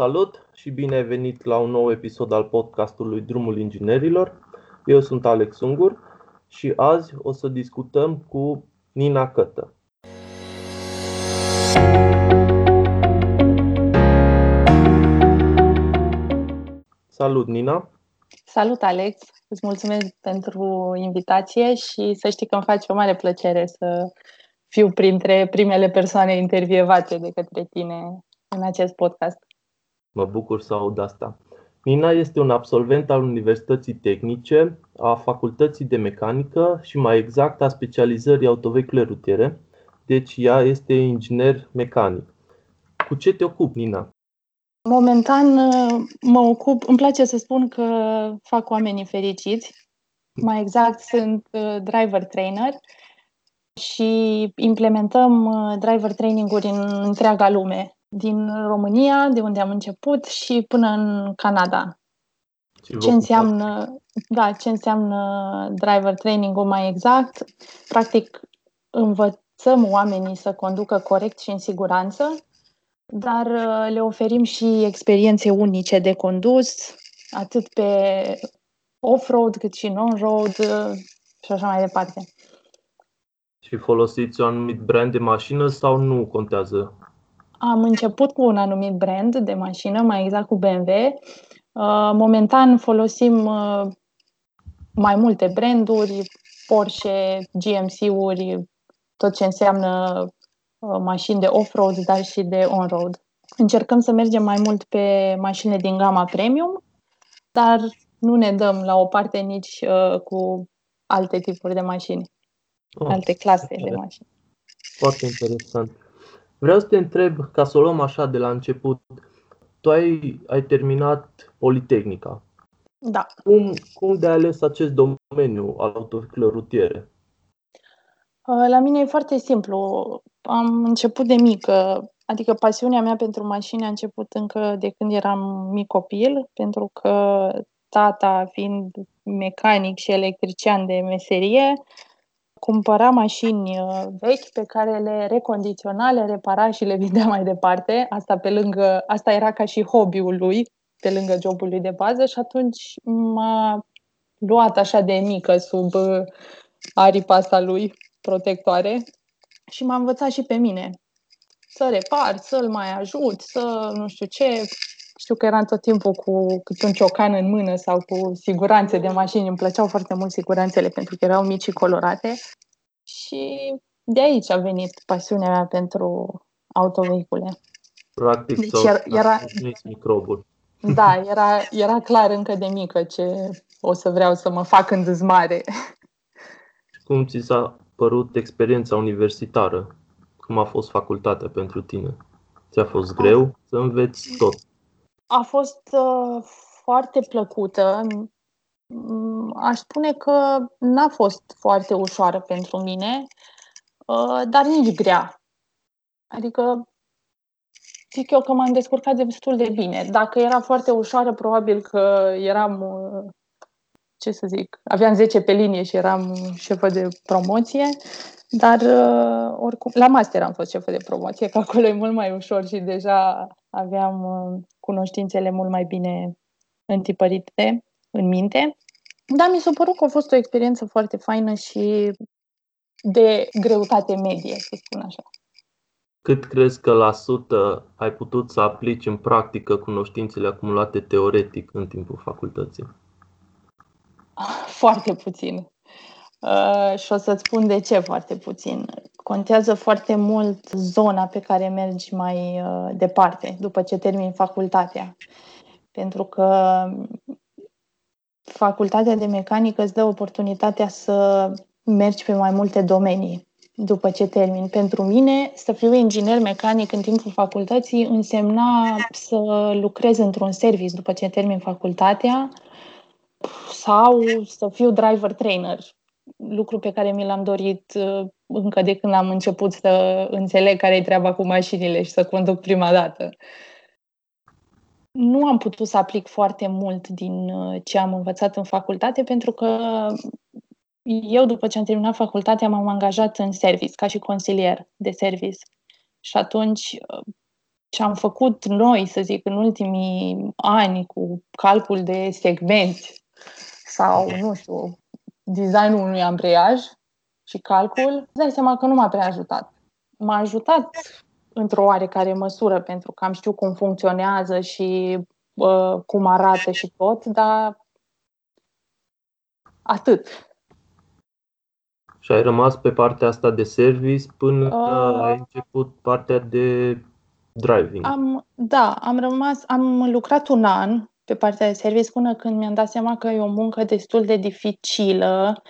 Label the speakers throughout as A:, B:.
A: Salut și bine ai venit la un nou episod al podcastului Drumul Inginerilor. Eu sunt Alex Ungur și azi o să discutăm cu Nina Cătă. Salut, Nina!
B: Salut, Alex! Îți mulțumesc pentru invitație și să știi că îmi face o mare plăcere să fiu printre primele persoane intervievate de către tine în acest podcast.
A: Mă bucur să aud asta. Nina este un absolvent al Universității Tehnice, a Facultății de Mecanică și mai exact a specializării autovehicule rutiere, deci ea este inginer mecanic. Cu ce te ocupi, Nina?
B: Momentan mă ocup, îmi place să spun că fac oamenii fericiți. Mai exact, sunt uh, driver trainer și implementăm uh, driver training-uri în întreaga lume din România, de unde am început, și până în Canada. Ce înseamnă, da, ce înseamnă driver training-ul mai exact? Practic, învățăm oamenii să conducă corect și în siguranță, dar uh, le oferim și experiențe unice de condus, atât pe off-road cât și non-road uh, și așa mai departe.
A: Și folosiți un anumit brand de mașină sau nu contează?
B: Am început cu un anumit brand de mașină, mai exact cu BMW. Uh, momentan folosim uh, mai multe branduri, Porsche, GMC-uri, tot ce înseamnă uh, mașini de off-road, dar și de on-road. Încercăm să mergem mai mult pe mașini din gama premium, dar nu ne dăm la o parte nici cu alte tipuri de mașini, oh, alte clase de mașini.
A: Foarte interesant. Vreau să te întreb, ca să o luăm așa de la început, tu ai, ai terminat Politehnica.
B: Da.
A: Cum, cum de ales acest domeniu al autovehiculelor rutiere?
B: Uh, la mine e foarte simplu. Am început de mică, adică pasiunea mea pentru mașini a început încă de când eram mic copil, pentru că tata, fiind mecanic și electrician de meserie, cumpăra mașini uh, vechi pe care le recondiționa, le repara și le vindea mai departe. Asta, pe lângă, asta era ca și hobby-ul lui, pe lângă jobul lui de bază și atunci m-a luat așa de mică sub uh, aripa asta lui protectoare și m-a învățat și pe mine să repar, să-l mai ajut, să nu știu ce. Știu că eram tot timpul cu cât un ciocan în mână sau cu siguranțe de mașini. Îmi plăceau foarte mult siguranțele pentru că erau mici și colorate. Și de aici a venit pasiunea mea pentru autovehicule.
A: Practic, deci era, era, microbul.
B: Da, era, era clar încă de mică ce o să vreau să mă fac în dezmare.
A: Cum ți s-a părut experiența universitară? Cum a fost facultatea pentru tine? Ți-a fost greu să înveți tot?
B: A fost uh, foarte plăcută. Mm, aș spune că n-a fost foarte ușoară pentru mine, uh, dar nici grea. Adică zic eu că m-am descurcat destul de bine. Dacă era foarte ușoară, probabil că eram, uh, ce să zic, aveam 10 pe linie și eram șefă de promoție, dar uh, oricum, la master am fost șefă de promoție, că acolo e mult mai ușor și deja aveam cunoștințele mult mai bine întipărite în minte. Da, mi s-a părut că a fost o experiență foarte faină și de greutate medie, să spun așa.
A: Cât crezi că la sută ai putut să aplici în practică cunoștințele acumulate teoretic în timpul facultății?
B: Foarte puțin. Uh, și o să-ți spun de ce foarte puțin. Contează foarte mult zona pe care mergi mai uh, departe, după ce termini facultatea. Pentru că facultatea de mecanică îți dă oportunitatea să mergi pe mai multe domenii după ce termin. Pentru mine, să fiu inginer mecanic în timpul facultății însemna să lucrez într-un service după ce termin facultatea sau să fiu driver trainer, lucru pe care mi l-am dorit uh, încă de când am început să înțeleg care e treaba cu mașinile și să conduc prima dată nu am putut să aplic foarte mult din uh, ce am învățat în facultate, pentru că eu, după ce am terminat facultatea, m-am angajat în service, ca și consilier de service. Și atunci, uh, ce am făcut noi, să zic, în ultimii ani cu calcul de segmenți sau, nu știu, designul unui ambreiaj și calcul, îți dai seama că nu m-a prea ajutat. M-a ajutat într-o oarecare măsură, pentru că am știut cum funcționează și uh, cum arată și tot, dar atât.
A: Și ai rămas pe partea asta de service până uh, ai început partea de driving.
B: Am, da, am rămas, am lucrat un an pe partea de service până când mi-am dat seama că e o muncă destul de dificilă.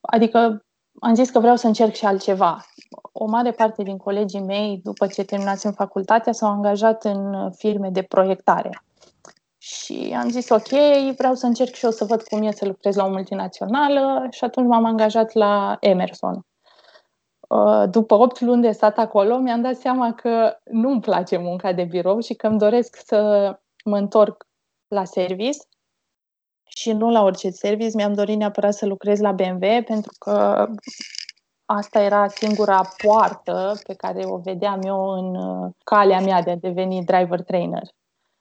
B: Adică am zis că vreau să încerc și altceva. O mare parte din colegii mei, după ce terminasem facultatea, s-au angajat în firme de proiectare. Și am zis, ok, vreau să încerc și eu să văd cum e să lucrez la o multinațională și atunci m-am angajat la Emerson. Uh, după 8 luni de stat acolo, mi-am dat seama că nu-mi place munca de birou și că îmi doresc să mă întorc la service și nu la orice service. Mi-am dorit neapărat să lucrez la BMW pentru că asta era singura poartă pe care o vedeam eu în uh, calea mea de a deveni driver trainer.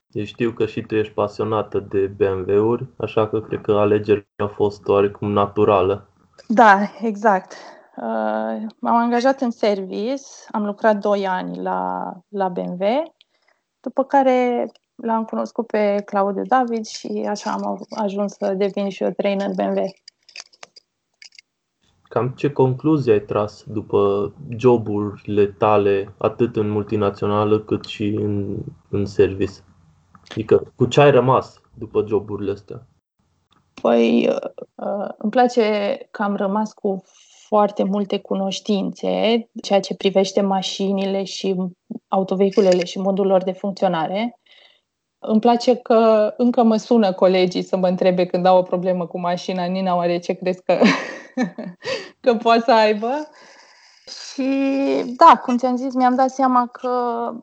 A: Deci știu că și tu ești pasionată de BMW-uri, așa că cred că alegerea a fost oarecum naturală.
B: Da, exact. Uh, m-am angajat în service, am lucrat 2 ani la, la BMW, după care l-am cunoscut pe Claudiu David și așa am ajuns să devin și eu trainer BMW.
A: Cam ce concluzie ai tras după joburile tale, atât în multinațională cât și în, în service? Adică cu ce ai rămas după joburile astea?
B: Păi, uh, îmi place că am rămas cu foarte multe cunoștințe, ceea ce privește mașinile și autovehiculele și modul lor de funcționare. Îmi place că încă mă sună colegii să mă întrebe când au o problemă cu mașina, Nina, oare ce crezi că, că poate să aibă? Și da, cum ți-am zis, mi-am dat seama că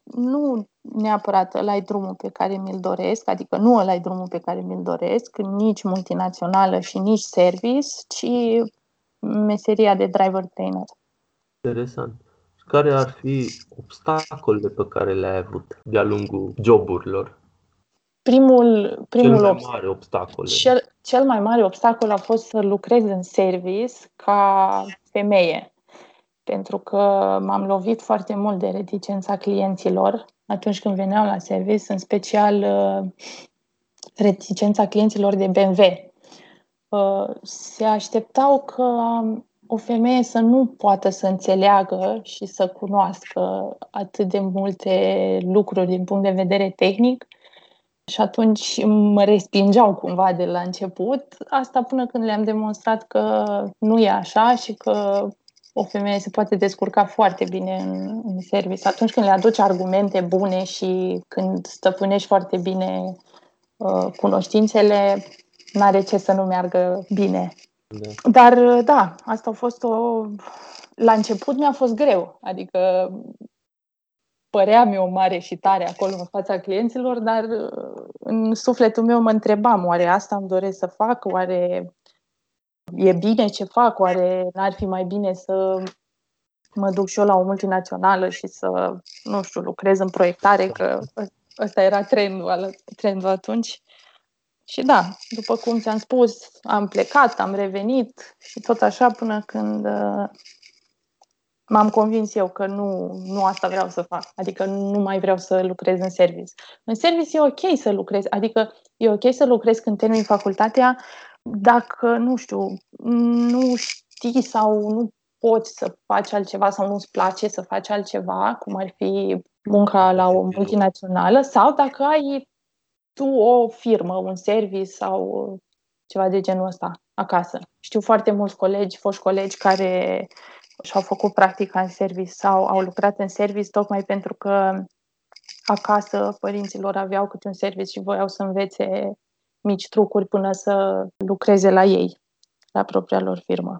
B: nu neapărat ăla e drumul pe care mi-l doresc, adică nu ăla e drumul pe care mi-l doresc, nici multinațională și nici service, ci meseria de driver trainer.
A: Interesant. Care ar fi obstacolele pe care le-ai avut de-a lungul joburilor?
B: Primul, primul
A: cel mai mare obstacol.
B: Cel, cel mai mare obstacol a fost să lucrez în service ca femeie. Pentru că m-am lovit foarte mult de reticența clienților atunci când veneau la service, în special uh, reticența clienților de BMW. Uh, se așteptau că o femeie să nu poată să înțeleagă și să cunoască atât de multe lucruri din punct de vedere tehnic și atunci mă respingeau cumva de la început. Asta până când le-am demonstrat că nu e așa și că o femeie se poate descurca foarte bine în, în service. Atunci când le aduci argumente bune și când stăpânești foarte bine uh, cunoștințele, n-are ce să nu meargă bine. Da. Dar da, asta a fost o... La început mi-a fost greu, adică părea mi o mare și tare acolo în fața clienților, dar în sufletul meu mă întrebam, oare asta îmi doresc să fac, oare e bine ce fac, oare n-ar fi mai bine să mă duc și eu la o multinațională și să, nu știu, lucrez în proiectare, că ăsta era trendul, trendul atunci. Și da, după cum ți-am spus, am plecat, am revenit și tot așa până când uh, m-am convins eu că nu, nu asta vreau să fac. Adică nu mai vreau să lucrez în service. În service e ok să lucrezi, adică e ok să lucrezi când termin facultatea dacă, nu știu, nu știi sau nu poți să faci altceva sau nu-ți place să faci altceva, cum ar fi munca la o multinațională, sau dacă ai tu o firmă, un service sau ceva de genul ăsta acasă. Știu foarte mulți colegi, foști colegi care și-au făcut practica în service sau au lucrat în service tocmai pentru că acasă părinților aveau câte un service și voiau să învețe mici trucuri până să lucreze la ei, la propria lor firmă.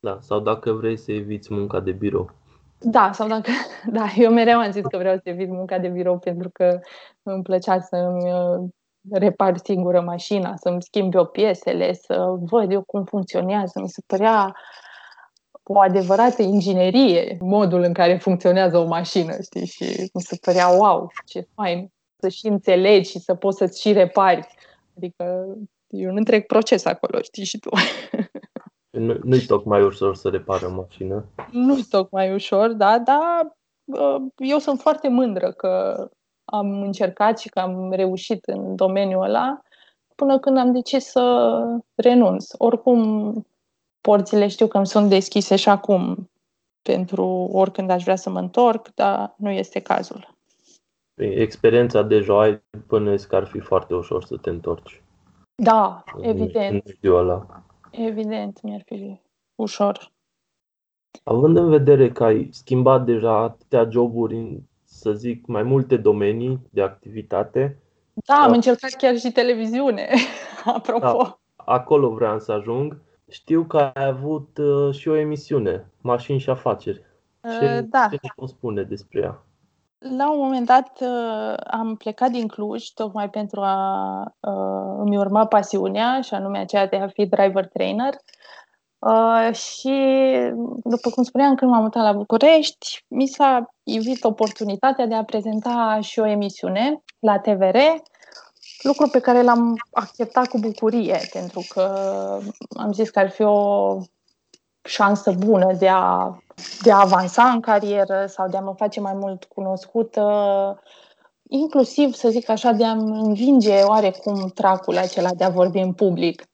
A: Da, sau dacă vrei să eviți munca de birou.
B: Da, sau dacă. Da, eu mereu am zis că vreau să evit munca de birou pentru că îmi plăcea să-mi uh, repar singură mașina, să-mi schimb eu piesele, să văd eu cum funcționează. Mi se părea o adevărată inginerie, modul în care funcționează o mașină, știi? Și mi se părea, wow, ce fain să și înțelegi și să poți să-ți și repari. Adică e un întreg proces acolo, știi și tu.
A: Nu, nu-i tocmai ușor să repare o mașină.
B: Nu-i tocmai ușor, da, dar eu sunt foarte mândră că am încercat și că am reușit în domeniul ăla până când am decis să renunț. Oricum, porțile știu că îmi sunt deschise și acum pentru oricând aș vrea să mă întorc, dar nu este cazul.
A: Experiența deja ai până că ar fi foarte ușor să te întorci.
B: Da, evident.
A: În ăla.
B: Evident, mi-ar fi ușor.
A: Având în vedere că ai schimbat deja atâtea joburi în, să zic, mai multe domenii de activitate.
B: Da, am încercat chiar și televiziune, apropo. Da,
A: acolo vreau să ajung. Știu că ai avut uh, și o emisiune, Mașini și afaceri. Ce, uh, da. ce ne poți spune despre ea?
B: La un moment dat uh, am plecat din Cluj tocmai pentru a uh, îmi urma pasiunea, și anume aceea de a fi driver trainer. Uh, și, după cum spuneam, când m-am mutat la București, mi s-a ivit oportunitatea de a prezenta și o emisiune la TVR, lucru pe care l-am acceptat cu bucurie, pentru că am zis că ar fi o șansă bună de a, de a avansa în carieră sau de a mă face mai mult cunoscută, inclusiv, să zic așa, de a învinge oarecum tracul acela de a vorbi în public.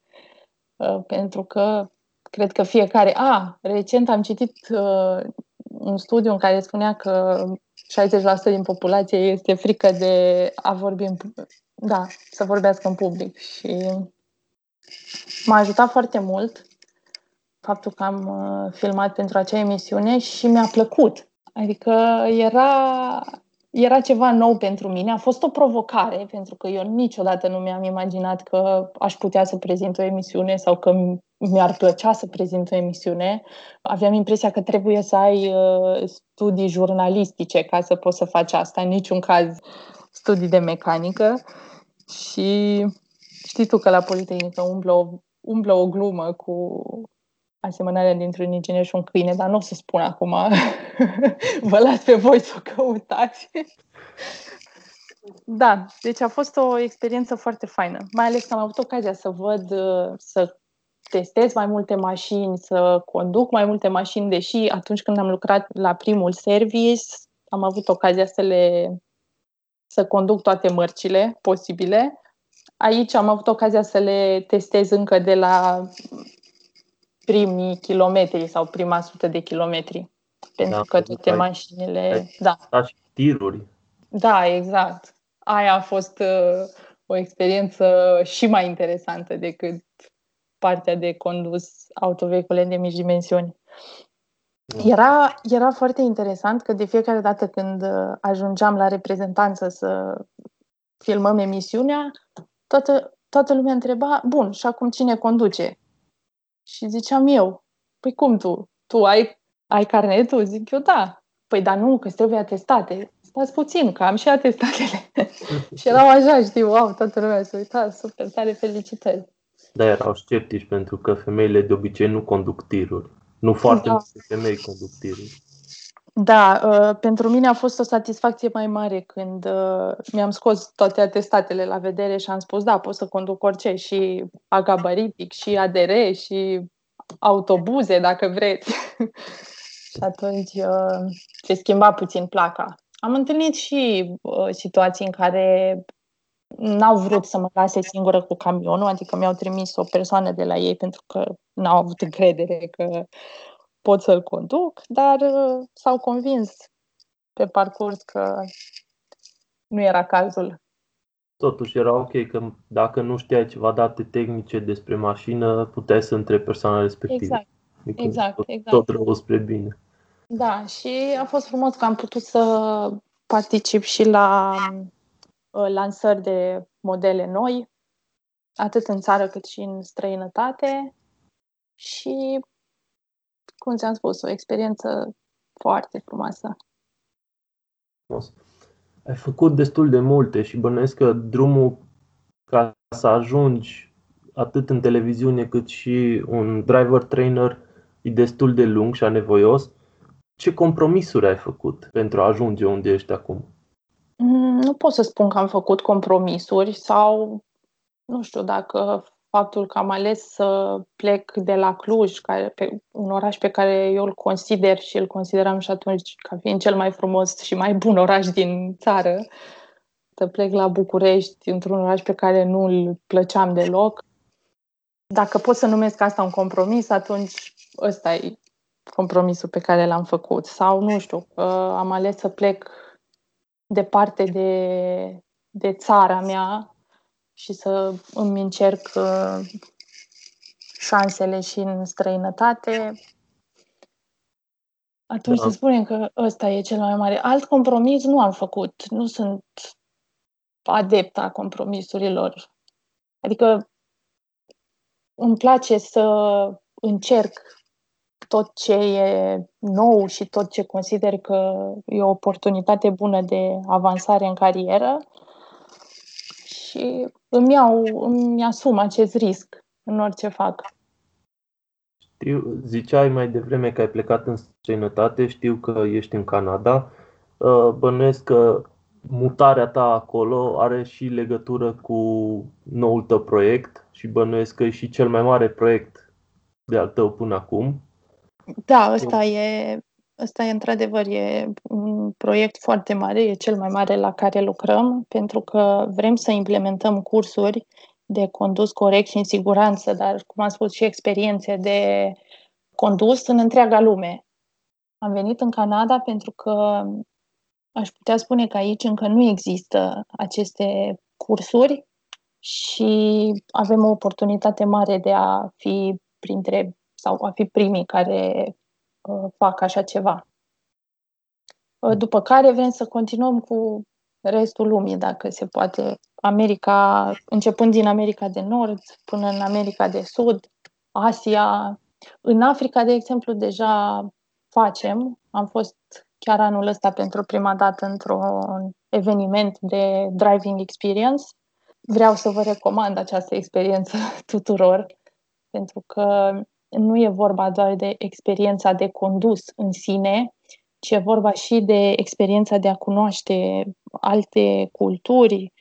B: Uh, pentru că cred că fiecare... A, recent am citit uh, un studiu în care spunea că 60% din populație este frică de a vorbi în, da, să vorbească în public și m-a ajutat foarte mult faptul că am uh, filmat pentru acea emisiune și mi-a plăcut. Adică era, era ceva nou pentru mine. A fost o provocare, pentru că eu niciodată nu mi-am imaginat că aș putea să prezint o emisiune sau că mi-ar plăcea să prezint o emisiune. Aveam impresia că trebuie să ai uh, studii jurnalistice ca să poți să faci asta, în niciun caz studii de mecanică. Și știi tu că la Politehnică umblă o, umblă o glumă cu asemănarea dintre un inginer și un câine, dar nu o să spun acum. Vă las pe voi să o căutați. da, deci a fost o experiență foarte faină. Mai ales că am avut ocazia să văd, să testez mai multe mașini, să conduc mai multe mașini, deși atunci când am lucrat la primul service, am avut ocazia să le să conduc toate mărcile posibile. Aici am avut ocazia să le testez încă de la primii kilometri sau prima sută de kilometri. Pentru da, că toate ai, mașinile... Ai,
A: da. da, și tiruri.
B: Da, exact. Aia a fost uh, o experiență și mai interesantă decât partea de condus autovehicule de mici dimensiuni. Da. Era, era foarte interesant că de fiecare dată când uh, ajungeam la reprezentanță să filmăm emisiunea, toată, toată lumea întreba, bun, și acum cine conduce? Și ziceam eu, păi cum tu? Tu ai, ai carnetul? Zic eu, da. Păi dar nu, că trebuie atestate. Stați puțin, că am și atestatele. și erau așa, știi, wow, toată lumea se uita, super tare, felicitări.
A: Da, erau sceptici pentru că femeile de obicei nu conduc tiruri. Nu foarte da. multe femei conduc tiruri.
B: Da, uh, pentru mine a fost o satisfacție mai mare când uh, mi-am scos toate atestatele la vedere și am spus, da, pot să conduc orice, și agabaritic, și ADR, și autobuze, dacă vreți. și atunci uh, se schimba puțin placa. Am întâlnit și situații în care n-au vrut să mă lase singură cu camionul, adică mi-au trimis o persoană de la ei pentru că n-au avut încredere că pot să-l conduc, dar uh, s-au convins pe parcurs că nu era cazul.
A: Totuși era ok că dacă nu știai ceva date tehnice despre mașină, puteai să întrebi persoana respectivă.
B: Exact, adică exact,
A: tot,
B: exact.
A: Tot rău spre bine.
B: Da, și a fost frumos că am putut să particip și la uh, lansări de modele noi, atât în țară cât și în străinătate. Și cum ți-am spus, o experiență foarte frumoasă.
A: Ai făcut destul de multe și bănuiesc că drumul ca să ajungi atât în televiziune cât și un driver trainer e destul de lung și anevoios. Ce compromisuri ai făcut pentru a ajunge unde ești acum?
B: Mm, nu pot să spun că am făcut compromisuri sau nu știu dacă faptul că am ales să plec de la Cluj, care, pe, un oraș pe care eu îl consider și îl consideram și atunci ca fiind cel mai frumos și mai bun oraș din țară, să plec la București, într-un oraș pe care nu îl plăceam deloc. Dacă pot să numesc asta un compromis, atunci ăsta e compromisul pe care l-am făcut. Sau, nu știu, am ales să plec departe de, de țara mea și să îmi încerc uh, șansele și în străinătate, atunci da. să spunem că ăsta e cel mai mare. Alt compromis nu am făcut. Nu sunt adepta a compromisurilor. Adică îmi place să încerc tot ce e nou și tot ce consider că e o oportunitate bună de avansare în carieră și îmi iau, îmi asum acest risc în orice fac.
A: Știu, ziceai mai devreme că ai plecat în străinătate, știu că ești în Canada. Uh, bănuiesc că mutarea ta acolo are și legătură cu noul tău proiect și bănuiesc că e și cel mai mare proiect de al tău până acum.
B: Da, ăsta e, ăsta e într-adevăr e un proiect foarte mare, e cel mai mare la care lucrăm, pentru că vrem să implementăm cursuri de condus corect și în siguranță, dar, cum am spus, și experiențe de condus în întreaga lume. Am venit în Canada pentru că aș putea spune că aici încă nu există aceste cursuri și avem o oportunitate mare de a fi printre sau a fi primii care uh, fac așa ceva. Uh, după care vrem să continuăm cu restul lumii, dacă se poate. America, începând din America de Nord până în America de Sud, Asia. În Africa, de exemplu, deja facem. Am fost chiar anul ăsta pentru prima dată într-un eveniment de driving experience. Vreau să vă recomand această experiență tuturor, pentru că nu e vorba doar de experiența de condus în sine, ci e vorba și de experiența de a cunoaște alte culturi,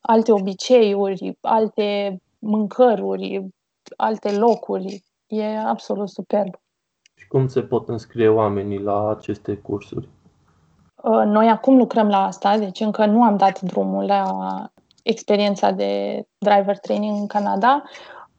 B: alte obiceiuri, alte mâncăruri, alte locuri. E absolut superb.
A: Și cum se pot înscrie oamenii la aceste cursuri?
B: Uh, noi acum lucrăm la asta, deci încă nu am dat drumul la experiența de driver training în Canada.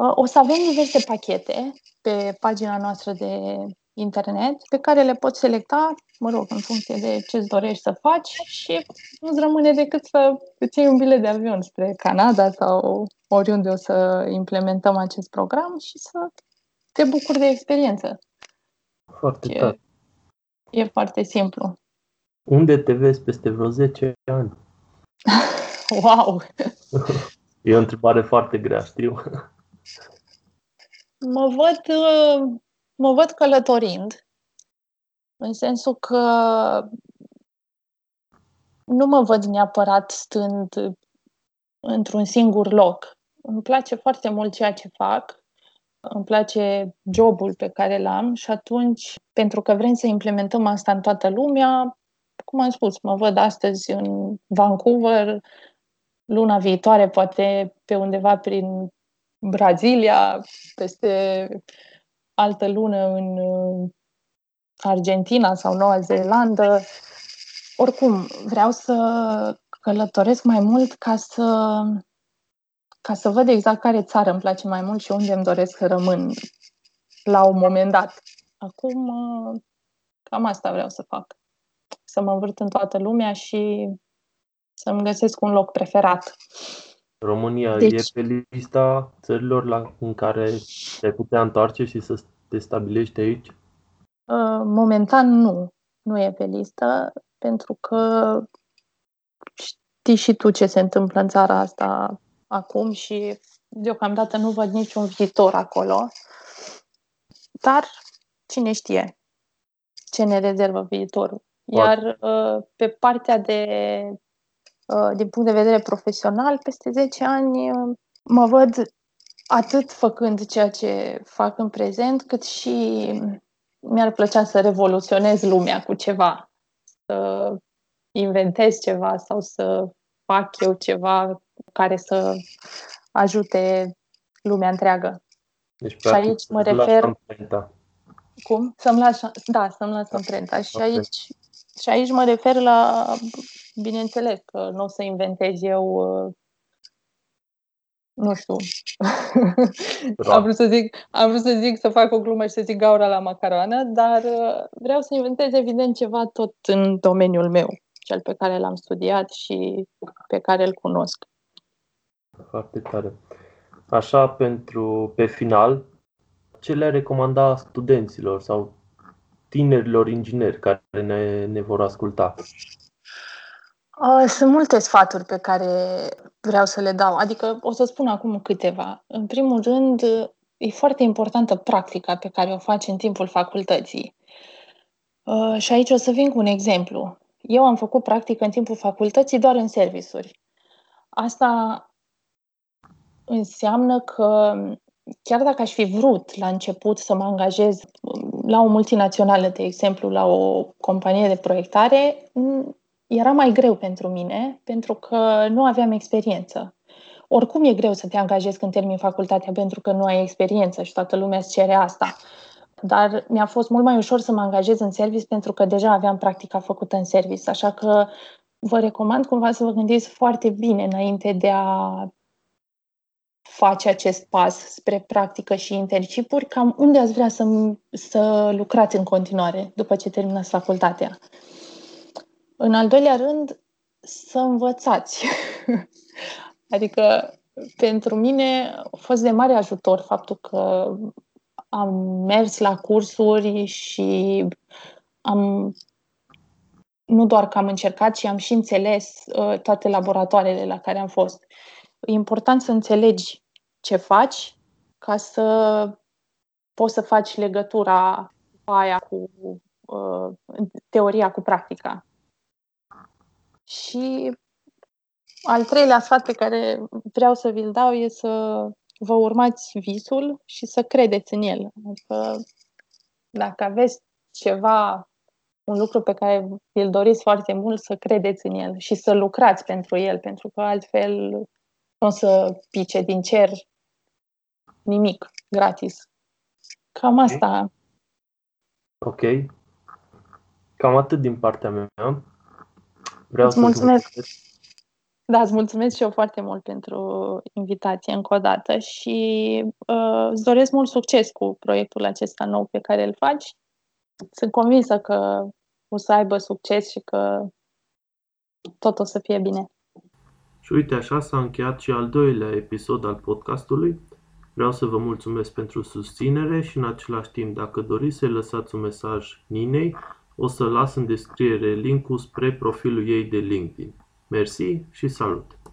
B: Uh, o să avem diverse pachete pe pagina noastră de internet pe care le poți selecta, mă rog, în funcție de ce îți dorești să faci și nu-ți rămâne decât să îți iei un bilet de avion spre Canada sau oriunde o să implementăm acest program și să te bucuri de experiență.
A: Foarte e, tare.
B: E foarte simplu.
A: Unde te vezi peste vreo 10 ani?
B: wow!
A: E o întrebare foarte grea, știu.
B: Mă văd, mă văd călătorind, în sensul că nu mă văd neapărat stând într-un singur loc. Îmi place foarte mult ceea ce fac, îmi place jobul pe care l-am și atunci, pentru că vrem să implementăm asta în toată lumea, cum am spus, mă văd astăzi în Vancouver, luna viitoare poate pe undeva prin Brazilia, peste altă lună în uh, Argentina sau Noua Zeelandă. Oricum, vreau să călătoresc mai mult ca să, ca să văd exact care țară îmi place mai mult și unde îmi doresc să rămân la un moment dat. Acum, uh, cam asta vreau să fac. Să mă învârt în toată lumea și să-mi găsesc un loc preferat.
A: România deci... e pe lista țărilor la, în care te putea întoarce și să te stabilești aici?
B: Uh, momentan nu. Nu e pe listă, pentru că știi și tu ce se întâmplă în țara asta acum și deocamdată nu văd niciun viitor acolo. Dar cine știe ce ne rezervă viitorul. Iar uh, pe partea de Uh, din punct de vedere profesional, peste 10 ani uh, mă văd atât făcând ceea ce fac în prezent, cât și mi-ar plăcea să revoluționez lumea cu ceva, să inventez ceva sau să fac eu ceva care să ajute lumea întreagă.
A: Deci,
B: și aici mă refer... Cum? Să-mi las, da, să-mi las amprenta. Și aici, și aici mă refer la, bineînțeles, că nu o să inventez eu uh, nu știu. am, vrut să zic, am vrut să zic să fac o glumă și să zic gaura la macaroană, dar uh, vreau să inventez evident ceva tot în domeniul meu, cel pe care l-am studiat și pe care îl cunosc.
A: Foarte tare. Așa, pentru pe final, ce le recomanda studenților sau tinerilor ingineri care ne, ne vor asculta?
B: Uh, sunt multe sfaturi pe care vreau să le dau. Adică o să spun acum câteva. În primul rând, e foarte importantă practica pe care o faci în timpul facultății. Uh, și aici o să vin cu un exemplu. Eu am făcut practică în timpul facultății doar în servisuri. Asta înseamnă că chiar dacă aș fi vrut la început să mă angajez la o multinațională, de exemplu, la o companie de proiectare, era mai greu pentru mine, pentru că nu aveam experiență. Oricum e greu să te angajezi când termin facultatea pentru că nu ai experiență și toată lumea îți cere asta. Dar mi-a fost mult mai ușor să mă angajez în service pentru că deja aveam practica făcută în service. Așa că vă recomand cumva să vă gândiți foarte bine înainte de a face acest pas spre practică și intercipuri, cam unde ați vrea să, să lucrați în continuare după ce terminați facultatea. În al doilea rând, să învățați. adică, pentru mine a fost de mare ajutor faptul că am mers la cursuri și am nu doar că am încercat, ci am și înțeles uh, toate laboratoarele la care am fost. E important să înțelegi ce faci ca să poți să faci legătura aia cu uh, teoria cu practica. Și al treilea sfat pe care vreau să vi-l dau e să vă urmați visul și să credeți în el. Adică dacă aveți ceva, un lucru pe care îl doriți foarte mult, să credeți în el și să lucrați pentru el, pentru că altfel nu o să pice din cer nimic gratis. Cam asta.
A: Ok. Cam atât din partea mea.
B: Vreau îți mulțumesc. Da, îți mulțumesc și eu foarte mult pentru invitație încă o dată și uh, îți doresc mult succes cu proiectul acesta nou pe care îl faci. Sunt convinsă că o să aibă succes și că tot o să fie bine.
A: Și uite, așa s-a încheiat și al doilea episod al podcastului. Vreau să vă mulțumesc pentru susținere și în același timp, dacă doriți să lăsați un mesaj Ninei, o să las în descriere linkul spre profilul ei de LinkedIn. Mersi și salut!